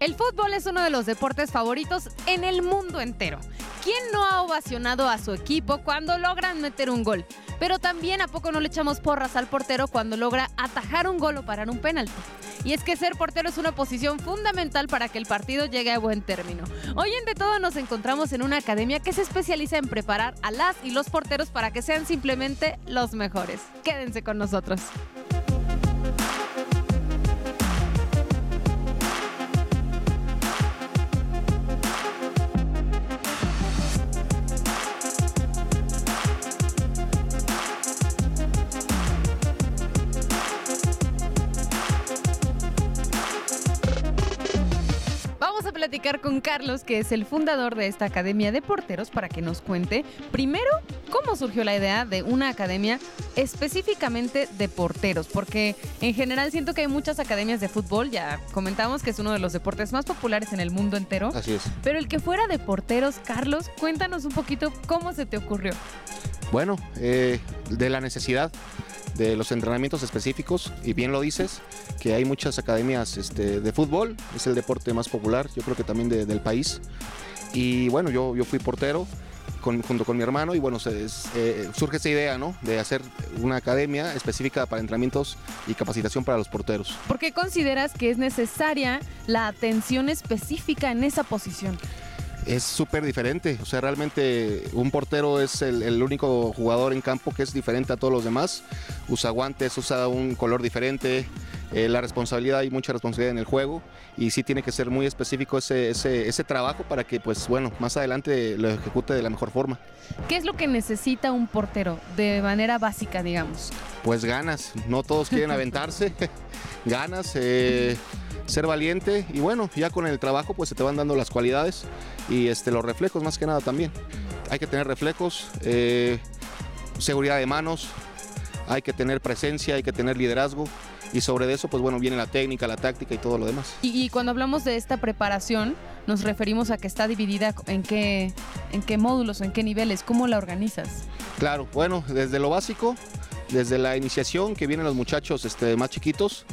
El fútbol es uno de los deportes favoritos en el mundo entero. ¿Quién no ha ovacionado a su equipo cuando logran meter un gol? Pero también a poco no le echamos porras al portero cuando logra atajar un gol o parar un penalti. Y es que ser portero es una posición fundamental para que el partido llegue a buen término. Hoy en De Todo nos encontramos en una academia que se especializa en preparar a las y los porteros para que sean simplemente los mejores. Quédense con nosotros. Platicar con Carlos, que es el fundador de esta Academia de Porteros, para que nos cuente primero cómo surgió la idea de una academia específicamente de porteros, porque en general siento que hay muchas academias de fútbol, ya comentamos que es uno de los deportes más populares en el mundo entero. Así es. Pero el que fuera de porteros, Carlos, cuéntanos un poquito cómo se te ocurrió. Bueno, eh, de la necesidad de los entrenamientos específicos y bien lo dices, que hay muchas academias este, de fútbol, es el deporte más popular, yo creo que también del país. Y bueno, yo, yo fui portero junto con mi hermano y bueno, eh, surge esa idea ¿no? de hacer una academia específica para entrenamientos y capacitación para los porteros. ¿Por qué consideras que es necesaria la atención específica en esa posición? Es súper diferente. O sea, realmente un portero es el, único jugador en campo que es diferente a todos los demás. Usa guantes, usa un color diferente. Eh, la responsabilidad, hay mucha responsabilidad en el juego y sí tiene que ser muy específico ese, ese, trabajo para que, pues bueno, más adelante lo ejecute de la mejor forma. ¿Qué es lo que necesita un portero de manera básica, digamos? Pues ganas. No todos quieren aventarse. ganas. Eh, ser valiente y bueno, ya con el trabajo pues se te van dando las cualidades y este, los reflejos más que nada también. Hay que tener reflejos, eh, seguridad de manos, hay que tener presencia, hay que tener liderazgo y sobre eso pues bueno viene la técnica, la táctica y todo lo demás. Y, cuando hablamos de esta preparación nos referimos a que está dividida en qué, en qué módulos, en qué niveles, ¿cómo la organizas? Claro, bueno, desde lo básico, desde la iniciación que vienen los muchachos este, más chiquitos,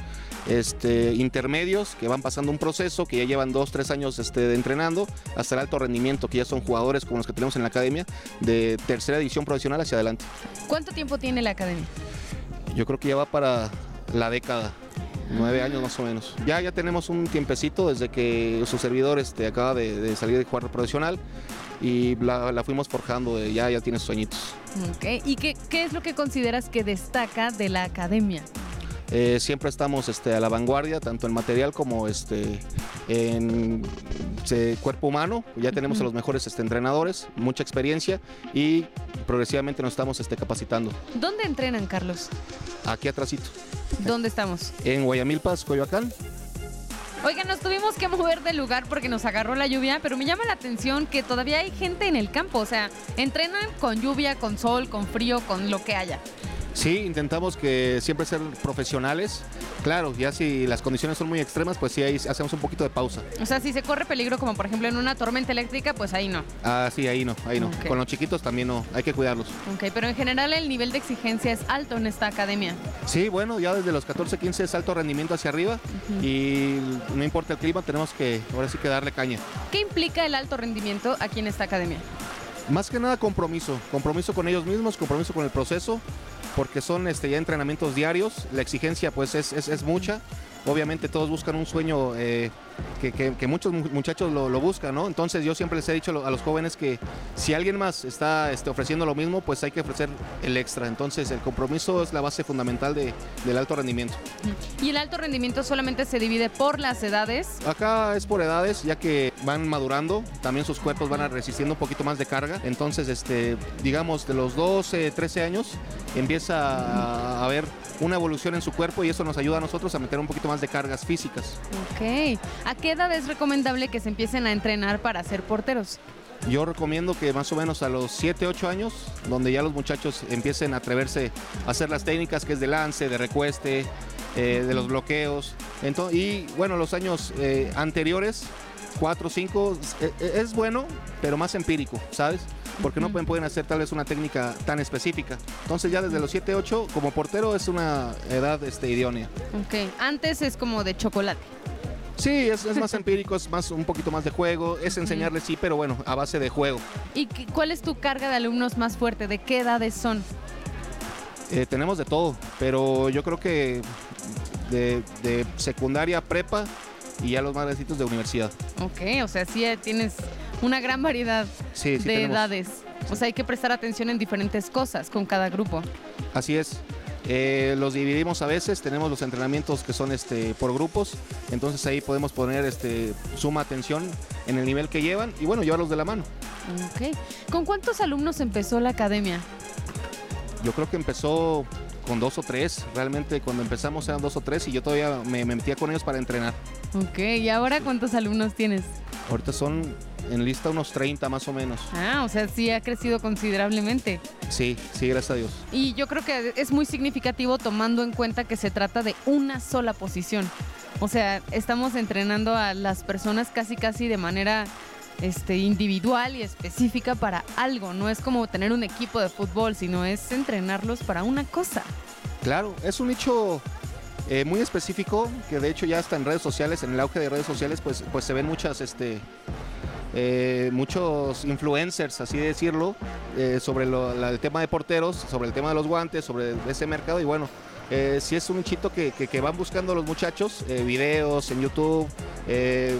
este, intermedios que van pasando un proceso, que ya llevan dos, tres años este, entrenando, hasta el alto rendimiento, que ya son jugadores como los que tenemos en la academia, de tercera división profesional hacia adelante. ¿Cuánto tiempo tiene la academia? Yo creo que ya va para la década. Nueve años más o menos. Ya, ya tenemos un tiempecito desde que su servidor este, acaba de, salir de jugar profesional y la, fuimos forjando, ya, ya tiene sueñitos. ¿Y qué, qué es lo que consideras que destaca de la academia? Eh, siempre estamos este, a la vanguardia, tanto en material como este, en cuerpo humano. Ya tenemos a los mejores este, entrenadores, mucha experiencia y progresivamente nos estamos este, capacitando. ¿Dónde entrenan, Carlos? Aquí atrásito. ¿Dónde estamos? En Guayamilpas, Coyoacán. Oigan, nos tuvimos que mover del lugar porque nos agarró la lluvia, pero me llama la atención que todavía hay gente en el campo, o sea, entrenan con lluvia, con sol, con frío, con lo que haya. Sí, intentamos que siempre ser profesionales. Claro, ya si las condiciones son muy extremas, pues sí, ahí hacemos un poquito de pausa. O sea, si se corre peligro, como por ejemplo en una tormenta eléctrica, pues ahí no. Ah, sí, ahí no, ahí no. Con los chiquitos también no, hay que cuidarlos. Ok, pero en general el nivel de exigencia es alto en esta academia. Sí, bueno, ya desde los 14, 15 es alto rendimiento hacia arriba y no importa el clima, tenemos que ahora sí que darle caña. ¿Qué implica el alto rendimiento aquí en esta academia? Más que nada compromiso, compromiso con ellos mismos, compromiso con el proceso, porque son este, ya entrenamientos diarios, la exigencia pues es, es, es mucha obviamente todos buscan un sueño eh, que, muchos muchachos lo, buscan, ¿no? Entonces yo siempre les he dicho a los jóvenes que si alguien más está este, ofreciendo lo mismo, pues hay que ofrecer el extra. Entonces el compromiso es la base fundamental del alto rendimiento. ¿Y el alto rendimiento solamente se divide por las edades? Acá es por edades, ya que van madurando, también sus cuerpos van resistiendo un poquito más de carga. Entonces, este, digamos, de los 12, 13 años empieza a haber una evolución en su cuerpo y eso nos ayuda a nosotros a meter un poquito más de cargas físicas. Ok. ¿A qué edad es recomendable que se empiecen a entrenar para ser porteros? Yo recomiendo que más o menos a los 7, 8 años, donde ya los muchachos empiecen a atreverse a hacer las técnicas que es de lance, de recueste, eh, de los bloqueos. Entonces, y bueno, los años eh, anteriores, 4, 5, eh, es bueno, pero más empírico, ¿sabes? porque no pueden, pueden hacer tal vez una técnica tan específica. Entonces ya desde los 7, 8 como portero es una edad este, idónea. Ok, antes es como de chocolate. Sí, es, es más empírico, es más un poquito más de juego, es enseñarles sí, pero bueno, a base de juego. ¿Y cuál es tu carga de alumnos más fuerte? ¿De qué edades son? Eh, tenemos de todo, pero yo creo que de, de secundaria, prepa y ya los más grandecitos de universidad. Ok, o sea, sí eh, tienes una gran variedad Sí, sí de tenemos. edades. O sea, hay que prestar atención en diferentes cosas con cada grupo. Así es. Eh, los dividimos a veces, tenemos los entrenamientos que son este, por grupos, entonces ahí podemos poner este, suma atención en el nivel que llevan y bueno, llevarlos de la mano. Ok. ¿Con cuántos alumnos empezó la academia? Yo creo que empezó con dos o tres, realmente cuando empezamos eran dos o tres y yo todavía me, me metía con ellos para entrenar. Ok, ¿y ahora cuántos alumnos tienes? Ahorita son en lista unos 30 más o menos. Ah, o sea, sí ha crecido considerablemente. Sí, sí, gracias a Dios. Y yo creo que es muy significativo tomando en cuenta que se trata de una sola posición. O sea, estamos entrenando a las personas casi casi de manera este, individual y específica para algo. No es como tener un equipo de fútbol, sino es entrenarlos para una cosa. Claro, es un nicho eh, muy específico que de hecho ya está en redes sociales, en el auge de redes sociales, pues, pues se ven muchas, este, eh, muchos influencers, así decirlo, eh, sobre el tema de porteros, sobre el tema de los guantes, sobre ese mercado y bueno. Sí es un nichito que, que- van buscando los muchachos, videos en YouTube,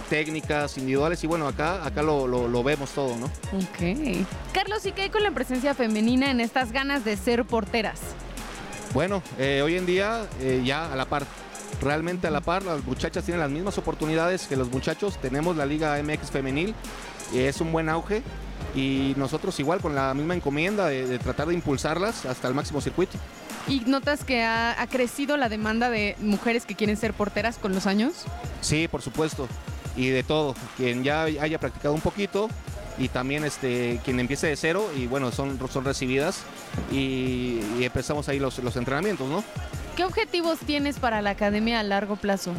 técnicas individuales y bueno, acá, acá lo, lo- lo vemos todo, ¿no? Ok. Carlos, ¿y qué hay con la presencia femenina en estas ganas de ser porteras? Bueno, eh, hoy en día eh, ya a la par. Realmente a la par, las muchachas tienen las mismas oportunidades que los muchachos. Tenemos la Liga MX femenil, es un buen auge y nosotros igual con la misma encomienda de, de tratar de impulsarlas hasta el máximo circuito. ¿Y notas que ha, ha crecido la demanda de mujeres que quieren ser porteras con los años? Sí, por supuesto, y de todo. Quien ya haya practicado un poquito y también este, quien empiece de cero y bueno, son, son recibidas y, y empezamos ahí los, los entrenamientos, ¿no? ¿Qué objetivos tienes para la academia a largo plazo?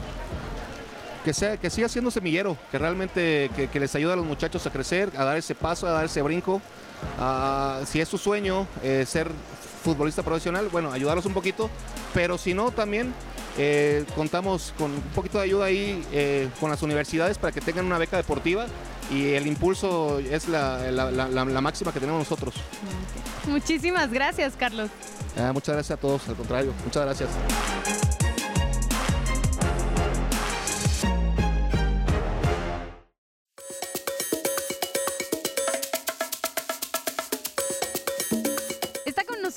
que, sea, que siga siendo semillero, que realmente que, que les ayude a los muchachos a crecer, a dar ese paso, a dar ese brinco. si es su sueño eh, ser futbolista profesional, bueno, ayudarlos un poquito, pero si no, también eh, contamos con un poquito de ayuda ahí eh, con las universidades para que tengan una beca deportiva y el impulso es la, la- la- la- la máxima que tenemos nosotros. Muchísimas gracias, Carlos. Ah, muchas gracias a todos, al contrario, muchas gracias.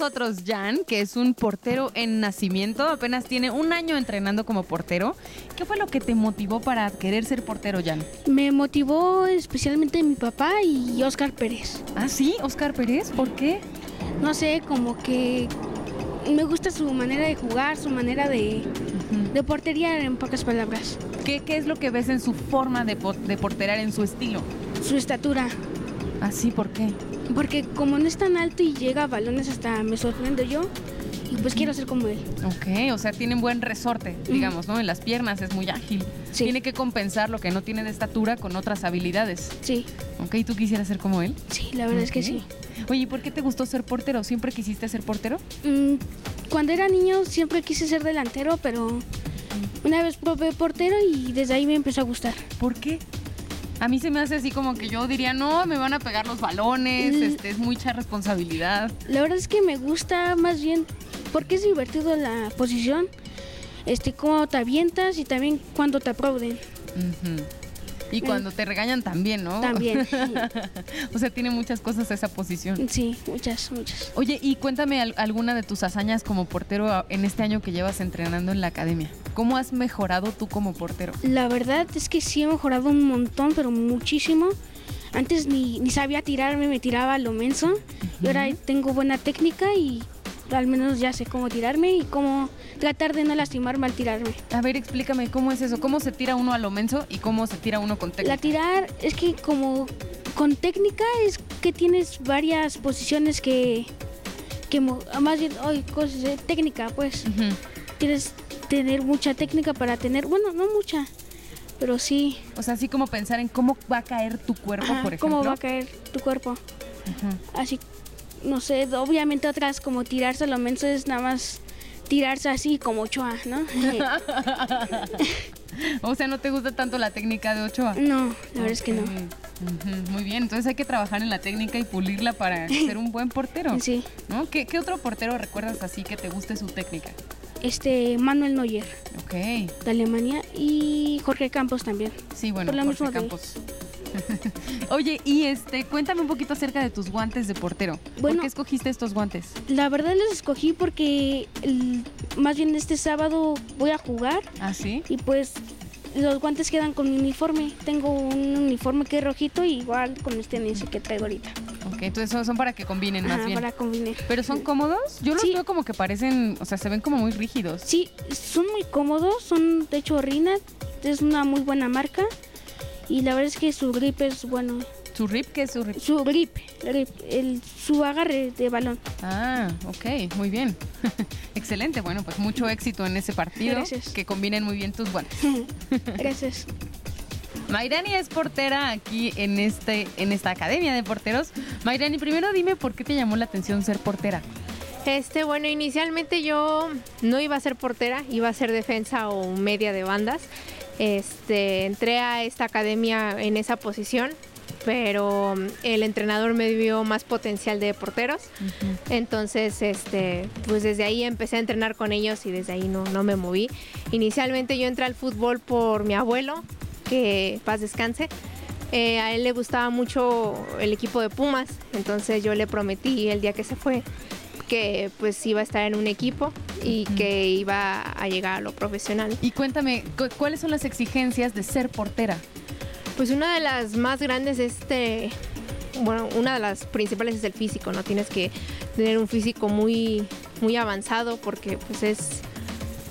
Nosotros Jan, que es un portero en nacimiento, apenas tiene un año entrenando como portero. ¿Qué fue lo que te motivó para querer ser portero, Jan? Me motivó especialmente mi papá y Oscar Pérez. Ah, sí, Oscar Pérez, ¿por qué? No sé, como que me gusta su manera de jugar, su manera de, de portería en pocas palabras. ¿Qué, qué es lo que ves en su forma de, de porterar, en su estilo? Su estatura. Ah, sí, ¿por qué? Porque como no es tan alto y llega a balones hasta me sorprendo yo. Y pues quiero ser como él. Ok, o sea, tienen buen resorte, digamos, ¿no? En las piernas es muy ágil. Sí. Tiene que compensar lo que no tiene de estatura con otras habilidades. Sí, Ok, ¿tú quisieras ser como él? sí, la verdad es que sí. Oye, ¿y por qué te gustó ser portero? ¿Siempre quisiste ser portero? Mm, cuando era niño siempre quise ser delantero, pero una vez probé portero y desde ahí me empezó a gustar. ¿Por qué? A mí se me hace así como que yo diría, no, me van a pegar los balones, Mm. este, es mucha responsabilidad. La verdad es que me gusta más bien porque es divertido la posición, este, cómo te avientas y también cuando te aplauden. Y cuando te regañan también, ¿no? También. o sea, tiene muchas cosas esa posición. Sí, muchas, muchas. Oye, y cuéntame al- alguna de tus hazañas como portero en este año que llevas entrenando en la academia. ¿Cómo has mejorado tú como portero? La verdad es que sí he mejorado un montón, pero muchísimo. Antes ni, ni sabía tirarme, me tiraba a lo menso. Y ahora tengo buena técnica y al menos ya sé cómo tirarme y cómo tratar de no lastimarme al tirarme. A ver, explícame cómo es eso, cómo se tira uno a lo menso y cómo se tira uno con La técnica. tirar es que como con técnica es que tienes varias posiciones que, que más bien, ay, cosas de técnica, pues Ujú. tienes tener mucha técnica para tener, bueno, no mucha, pero sí, O sea, así como pensar en cómo va a caer tu cuerpo, ajá, por ejemplo. cómo va a caer tu cuerpo. Así, no sé, obviamente otras como tirarse a lo menso es nada más tirarse así como Ochoa, ¿no? o sea, ¿no te gusta tanto la técnica de Ochoa? No, la verdad es que no. Muy bien, entonces hay que trabajar en la técnica y pulirla para ser un buen portero. Sí. ¿no? ¿Qué, qué otro portero recuerdas así que te guste su técnica? Este, Manuel Neuer, Ok, de Alemania, y Jorge Campos también. sí, bueno, Por Jorge Campos. Oye, y este, cuéntame un poquito acerca de tus guantes de portero. ¿Por Bueno. qué escogiste estos guantes? La verdad los escogí porque el- más bien este sábado voy a jugar ¿Ah, sí? y pues los guantes quedan con mi uniforme. Tengo un uniforme que es rojito y igual con los tenis que traigo ahorita. Ok, entonces son, para que combinen más Ajá, bien. para combinar. ¿Pero son cómodos? Yo los Sí. veo como que parecen, o sea, se ven como muy rígidos. Sí, son muy cómodos, son de hecho Rinat, es una muy buena marca y la verdad es que su grip es bueno. ¿Su rip? ¿Qué es su rip? Su grip, grip, el, su agarre de balón. Ah, ok, muy bien. Excelente, bueno, pues mucho éxito en ese partido. Gracias. Que combinen muy bien tus guantes. Gracias. Mayrani es portera aquí en, este, en esta academia de porteros. Mayrani, primero dime por qué te llamó la atención ser portera. Este, bueno, inicialmente yo no iba a ser portera, iba a ser defensa o media de bandas. Este, entré a esta academia en esa posición, pero mm, el entrenador me vio más potencial de porteros. Entonces, este, pues desde ahí empecé a entrenar con ellos y desde ahí no, no me moví. Inicialmente yo entré al fútbol por mi abuelo, que paz descanse. Eh, a él le gustaba mucho el equipo de Pumas, entonces yo le prometí el día que se fue que pues iba a estar en un equipo y que iba a llegar a lo profesional. Y cuéntame, cu- ¿cuáles son las exigencias de ser portera? Pues una de las más grandes es este, bueno, una de las principales es el físico, ¿no? Tienes que tener un físico muy, muy avanzado porque pues es,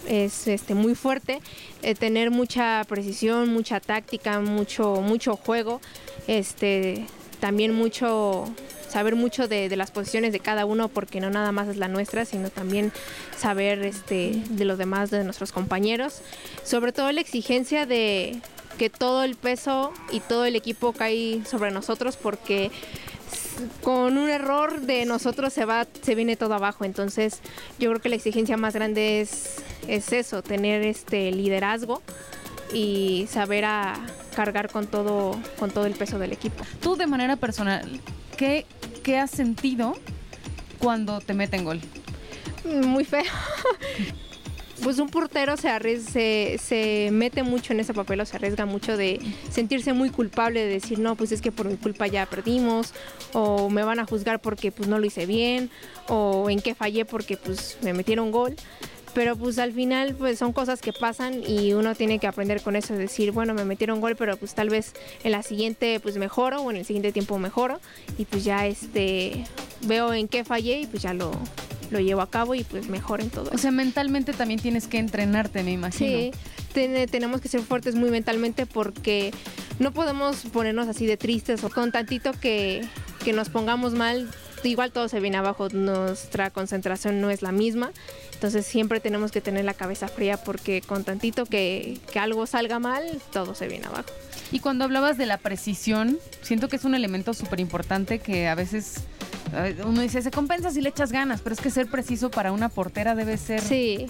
es este, muy fuerte, eh, tener mucha precisión, mucha táctica, mucho, mucho juego, este, también mucho saber mucho de, de las posiciones de cada uno porque no nada más es la nuestra sino también saber este de los demás de nuestros compañeros. Sobre todo la exigencia de que todo el peso y todo el equipo cae sobre nosotros porque con un error de nosotros se va se viene todo abajo entonces yo creo que la exigencia más grande es es eso tener este liderazgo y saber a cargar con todo con todo el peso del equipo Tú de manera personal, ¿qué, qué has sentido cuando te meten gol? muy feo. Pues un portero se, arries- se, se mete mucho en ese papel o se arriesga mucho de sentirse muy culpable, de decir, no, pues es que por mi culpa ya perdimos, o me van a juzgar porque pues no lo hice bien, o en qué fallé porque pues me metieron gol. Pero pues al final pues son cosas que pasan y uno tiene que aprender con eso, decir, bueno, me metieron gol, pero pues tal vez en la siguiente pues mejoro o en el siguiente tiempo mejoro y pues ya este veo en qué fallé y pues ya lo, lo llevo a cabo y pues mejor en todo. O sea, mentalmente también tienes que entrenarte, me imagino. Sí, ten- tenemos que ser fuertes muy mentalmente porque no podemos ponernos así de tristes o con tantito que, que nos pongamos mal, igual todo se viene abajo, nuestra concentración no es la misma, entonces siempre tenemos que tener la cabeza fría porque con tantito que, que algo salga mal, todo se viene abajo. Y cuando hablabas de la precisión, siento que es un elemento súper importante que a veces eh, uno dice, se compensa si le echas ganas, pero es que ser preciso para una portera debe ser... Sí.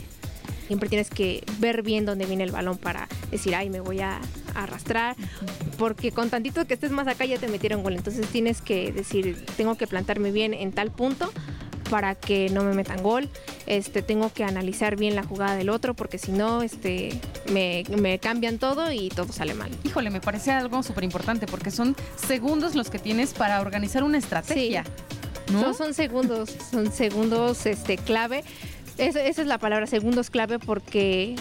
Siempre tienes que ver bien dónde viene el balón para decir, ay, me voy a arrastrar. Porque con tantito que estés más acá ya te metieron gol. Entonces tienes que decir, tengo que plantarme bien en tal punto para que no me metan gol. Este, tengo que analizar bien la jugada del otro porque si no, este, me, me cambian todo y todo sale mal. Híjole, me parece algo súper importante porque son segundos los que tienes para organizar una estrategia. ¿No? No son segundos, son segundos este, clave. Esa, esa es la palabra, segundos clave, porque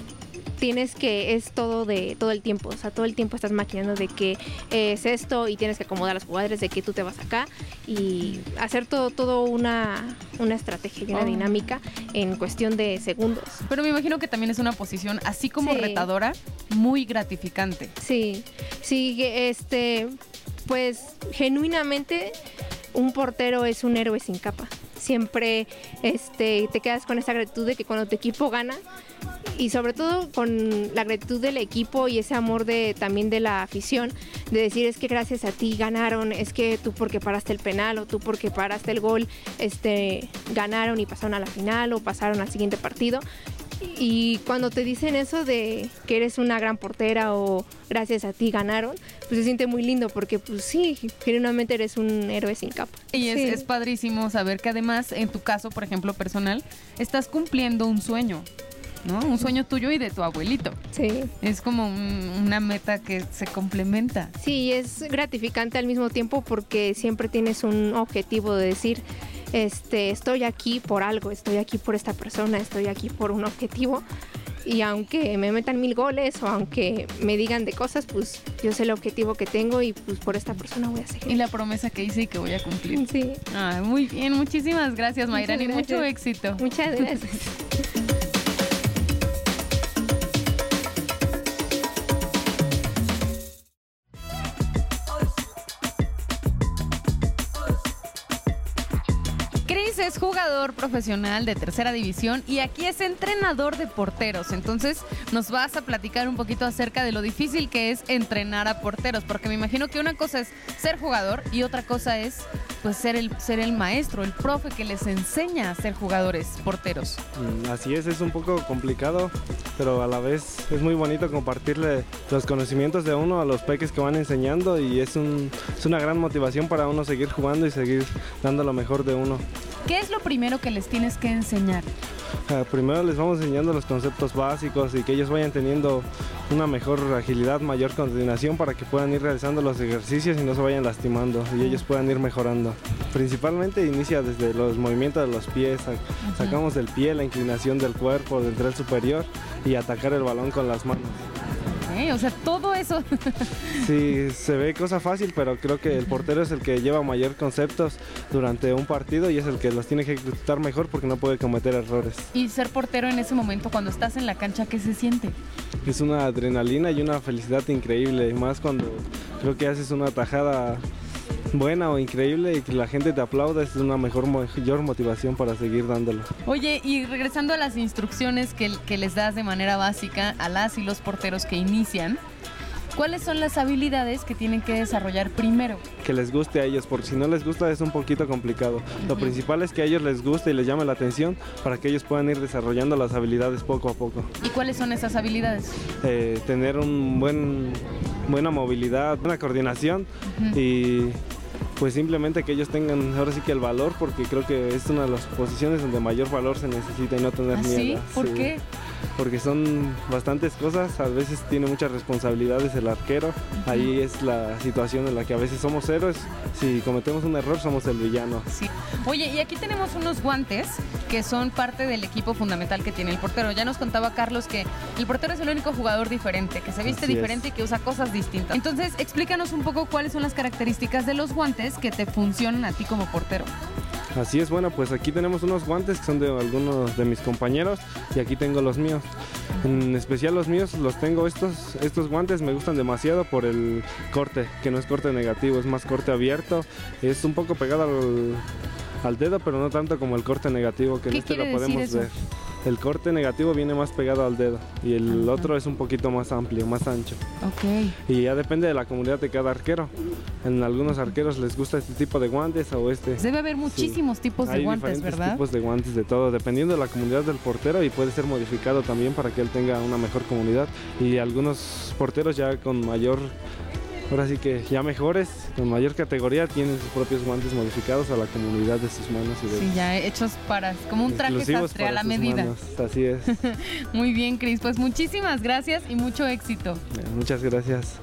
tienes que, es todo de todo el tiempo, o sea, todo el tiempo estás maquinando de que es esto y tienes que acomodar las jugadas de que tú te vas acá y hacer todo, todo una, una estrategia y una Oh. dinámica en cuestión de segundos. Pero me imagino que también es una posición, así como Sí. retadora, muy gratificante. Sí, sí, este, pues genuinamente un portero es un héroe sin capa. Siempre este, te quedas con esa gratitud de que cuando tu equipo gana y sobre todo con la gratitud del equipo y ese amor de también de la afición de decir es que gracias a ti ganaron, es que tú porque paraste el penal o tú porque paraste el gol, este ganaron y pasaron a la final o pasaron al siguiente partido. Y cuando te dicen eso de que eres una gran portera o gracias a ti ganaron, pues se siente muy lindo porque pues sí, genuinamente eres un héroe sin capa. Y es, Sí. es padrísimo saber que además, en tu caso, por ejemplo, personal, estás cumpliendo un sueño, ¿no? Un sueño tuyo y de tu abuelito. Sí. Es como un- una meta que se complementa. Sí, es gratificante al mismo tiempo porque siempre tienes un objetivo de decir, este, estoy aquí por algo, estoy aquí por esta persona, estoy aquí por un objetivo. Y aunque me metan mil goles o aunque me digan de cosas, pues yo sé el objetivo que tengo y pues por esta persona voy a Y seguir. la promesa que hice y que voy a cumplir. Sí, Ah, muy bien, muchísimas gracias, Muchas Mayrani. Mucho éxito. muchas gracias. Chris es jugador profesional de tercera división y aquí es entrenador de porteros. Entonces nos vas a platicar un poquito acerca de lo difícil que es entrenar a porteros, porque me imagino que una cosa es ser jugador y otra cosa es pues ser el, ser el maestro, el profe que les enseña a ser jugadores porteros. Mm, Así es, es un poco complicado, pero a la vez es muy bonito compartirle los conocimientos de uno a los peques que van enseñando y es, un, es una gran motivación para uno seguir jugando y seguir dando lo mejor de uno. ¿Qué es lo primero que les tienes que enseñar? Ah, Primero les vamos enseñando los conceptos básicos y que ellos vayan teniendo una mejor agilidad, mayor coordinación para que puedan ir realizando los ejercicios y no se vayan lastimando y ellos puedan ir mejorando. Principalmente inicia desde los movimientos de los pies, sa- sacamos del pie la inclinación del cuerpo, del tren superior y atacar el balón con las manos. ¿Eh? O sea, todo eso. Sí, se ve cosa fácil, pero creo que el portero es el que lleva mayor conceptos durante un partido y es el que los tiene que ejecutar mejor porque no puede cometer errores. y ser portero en ese momento cuando estás en la cancha, ¿qué se siente? Es una adrenalina y una felicidad increíble, más cuando creo que haces una tajada buena o increíble y que la gente te aplauda, es una mejor mayor motivación para seguir dándolo. Oye, y regresando a las instrucciones que, que les das de manera básica a las y los porteros que inician, ¿cuáles son las habilidades que tienen que desarrollar primero? Que les guste a ellos, porque si no les gusta es un poquito complicado. Lo principal es que a ellos les guste y les llame la atención para que ellos puedan ir desarrollando las habilidades poco a poco. ¿Y cuáles son esas habilidades? Eh, tener un buen, buena movilidad, buena coordinación y pues simplemente que ellos tengan ahora sí que el valor porque creo que es una de las posiciones donde mayor valor se necesita y no tener ¿Ah, sí? miedo. ¿Por Sí, qué? Porque son bastantes cosas, a veces tiene muchas responsabilidades el arquero, ahí es la situación en la que a veces somos héroes, si cometemos un error somos el villano. Sí. Oye, y aquí tenemos unos guantes que son parte del equipo fundamental que tiene el portero. Ya nos contaba Carlos que el portero es el único jugador diferente, que se viste Así es. diferente y que usa cosas distintas. Entonces, explícanos un poco cuáles son las características de los guantes que te funcionan a ti como portero. Así es, bueno, pues aquí tenemos unos guantes que son de algunos de mis compañeros y aquí tengo los míos. En especial los míos los tengo estos estos guantes me gustan demasiado por el corte, que no es corte negativo, es más corte abierto, es un poco pegado al, al dedo, pero no tanto como el corte negativo que en ¿Qué este lo podemos ver. El corte negativo viene más pegado al dedo y el otro es un poquito más amplio, más ancho. Ok. Y ya depende de la comunidad de cada arquero. En algunos arqueros les gusta este tipo de guantes o este. Debe haber muchísimos tipos de Hay guantes, diferentes ¿verdad? tipos de guantes de todo, dependiendo de la comunidad del portero y puede ser modificado también para que él tenga una mejor comunidad. Y algunos porteros ya con mayor, ahora sí que ya mejores, con mayor categoría, tienen sus propios guantes modificados a la comunidad de sus manos y de Sí, ya hechos para, como un traje sastre a la medida. manos. Así es. Muy bien, Cris. Pues muchísimas gracias y mucho éxito. Muchas gracias.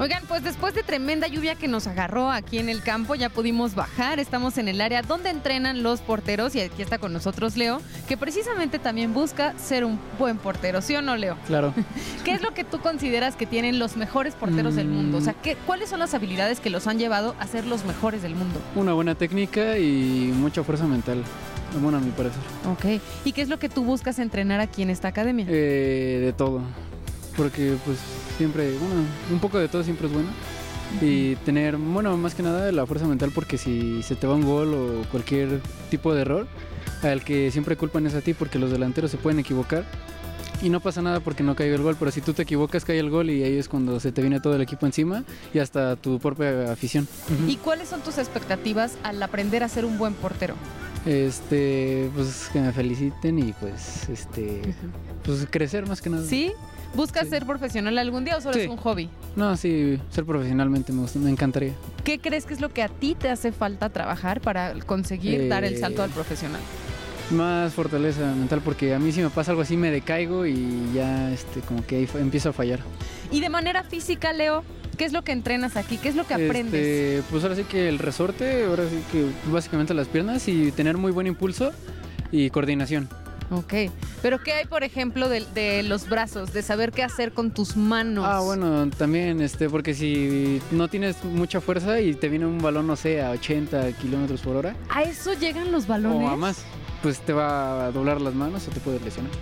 Oigan, pues después de tremenda lluvia que nos agarró aquí en el campo, ya pudimos bajar. Estamos en el área donde entrenan los porteros y aquí está con nosotros Leo, que precisamente también busca ser un buen portero, ¿sí o no, Leo? Claro. ¿Qué es lo que tú consideras que tienen los mejores porteros del mundo? O sea, ¿qué, ¿cuáles son las habilidades que los han llevado a ser los mejores del mundo? Una buena técnica y mucha fuerza mental. Bueno, a mi parecer. Ok. ¿Y qué es lo que tú buscas entrenar aquí en esta academia? Eh, de todo. Porque pues siempre, bueno, un poco de todo siempre es bueno. Y tener, bueno, más que nada la fuerza mental porque si se te va un gol o cualquier tipo de error, al que siempre culpan es a ti porque los delanteros se pueden equivocar. y no pasa nada porque no cayó el gol, pero si tú te equivocas cae el gol y ahí es cuando se te viene todo el equipo encima y hasta tu propia afición. ¿Y cuáles son tus expectativas al aprender a ser un buen portero? Este, pues que me feliciten y pues, este, pues crecer más que nada. ¿Sí? ¿Buscas Sí. ser profesional algún día o solo Sí. es un hobby? No, sí, ser profesionalmente me, gusta- me encantaría. ¿Qué crees que es lo que a ti te hace falta trabajar para conseguir dar el salto Eh, al profesional? Más fortaleza mental porque a mí si me pasa algo así me decaigo y ya, este, como que ahí empiezo a fallar. Y de manera física, Leo, ¿qué es lo que entrenas aquí? ¿Qué es lo que aprendes? Este, pues ahora sí que el resorte, ahora sí que básicamente las piernas y tener muy buen impulso y coordinación. Ok, pero ¿qué hay, por ejemplo, de, de los brazos? De saber qué hacer con tus manos. Ah, bueno, también, este, porque si no tienes mucha fuerza y te viene un balón, no sé, a 80 kilómetros por hora ¿A eso llegan los balones? o a más, pues te va a doblar las manos o te puede lesionar.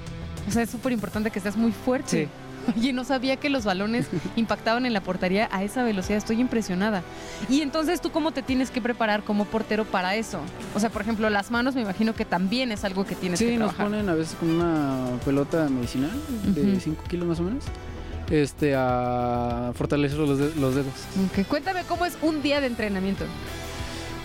O sea, es súper importante que estés muy fuerte. Oye, no sabía que los balones impactaban en la portería a esa velocidad. Estoy impresionada. Y entonces, ¿tú cómo te tienes que preparar como portero para eso? O sea, por ejemplo, las manos me imagino que también es algo que tienes que Sí, nos trabajar. ponen a veces con una pelota medicinal de Ujú. 5 kilos más o menos, este, a fortalecer los, de- los dedos. Ok, Cuéntame cómo es un día de entrenamiento.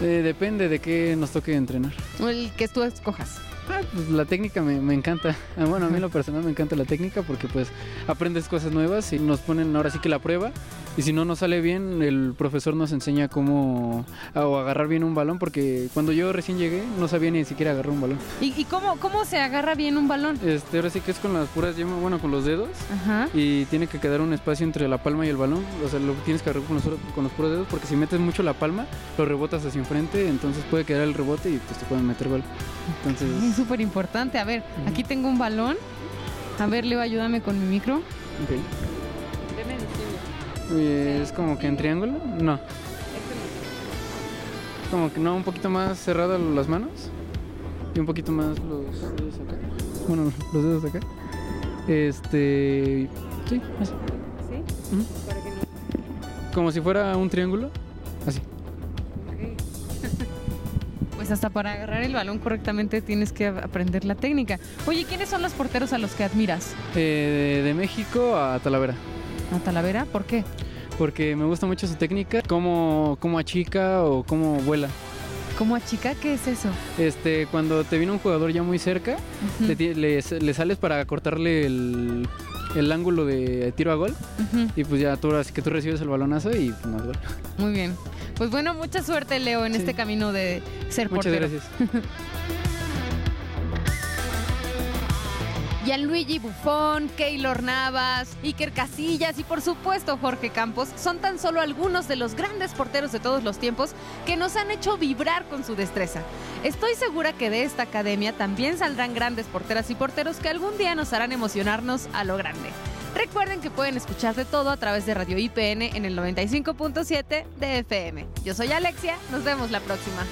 Eh, depende de qué nos toque entrenar. O El que tú escojas. Ah, pues la técnica me, me encanta. Ah, Bueno, a mí en lo personal me encanta la técnica porque pues aprendes cosas nuevas y nos ponen ahora sí que la prueba. Y si no nos sale bien, el profesor nos enseña cómo a- o agarrar bien un balón porque cuando yo recién llegué no sabía ni siquiera agarrar un balón. ¿Y, y cómo, cómo se agarra bien un balón? Este, ahora sí que es con las puras yemas, bueno, con los dedos Ajá. y tiene que quedar un espacio entre la palma y el balón. O sea, lo tienes que agarrar con los, con los puros dedos porque si metes mucho la palma, lo rebotas hacia enfrente, entonces puede quedar el rebote y pues te pueden meter gol. Entonces... Es súper importante. A ver, aquí tengo un balón. A ver, Leo, ayúdame con mi micro. Ok. Eh, Es como que en triángulo, no. Como que no, un poquito más cerrado las manos y un poquito más los dedos acá. Bueno, los dedos acá. Este, sí, así. ¿Sí? Ujú. Como si fuera un triángulo, así. Pues hasta para agarrar el balón correctamente tienes que aprender la técnica. Oye, ¿quiénes son los porteros a los que admiras? Eh, de, de México a Talavera. ¿A Talavera? ¿Por qué? Porque me gusta mucho su técnica, cómo, cómo achica o cómo vuela. ¿Cómo a chica? ¿Qué es eso? Este, cuando te viene un jugador ya muy cerca, Ujú, le, ti- le- le sales para cortarle el, el ángulo de tiro a gol y pues ya tú así que tú recibes el balonazo y pues más gol. Muy bien. Pues bueno, mucha suerte, Leo, en Sí. este camino de ser Muchas portero. gracias. Gianluigi Buffon, Keylor Navas, Iker Casillas y por supuesto Jorge Campos son tan solo algunos de los grandes porteros de todos los tiempos que nos han hecho vibrar con su destreza. Estoy segura que de esta academia también saldrán grandes porteras y porteros que algún día nos harán emocionarnos a lo grande. Recuerden que pueden escuchar de todo a través de Radio IPN en el 95.7 de FM. Yo soy Alexia, nos vemos la próxima.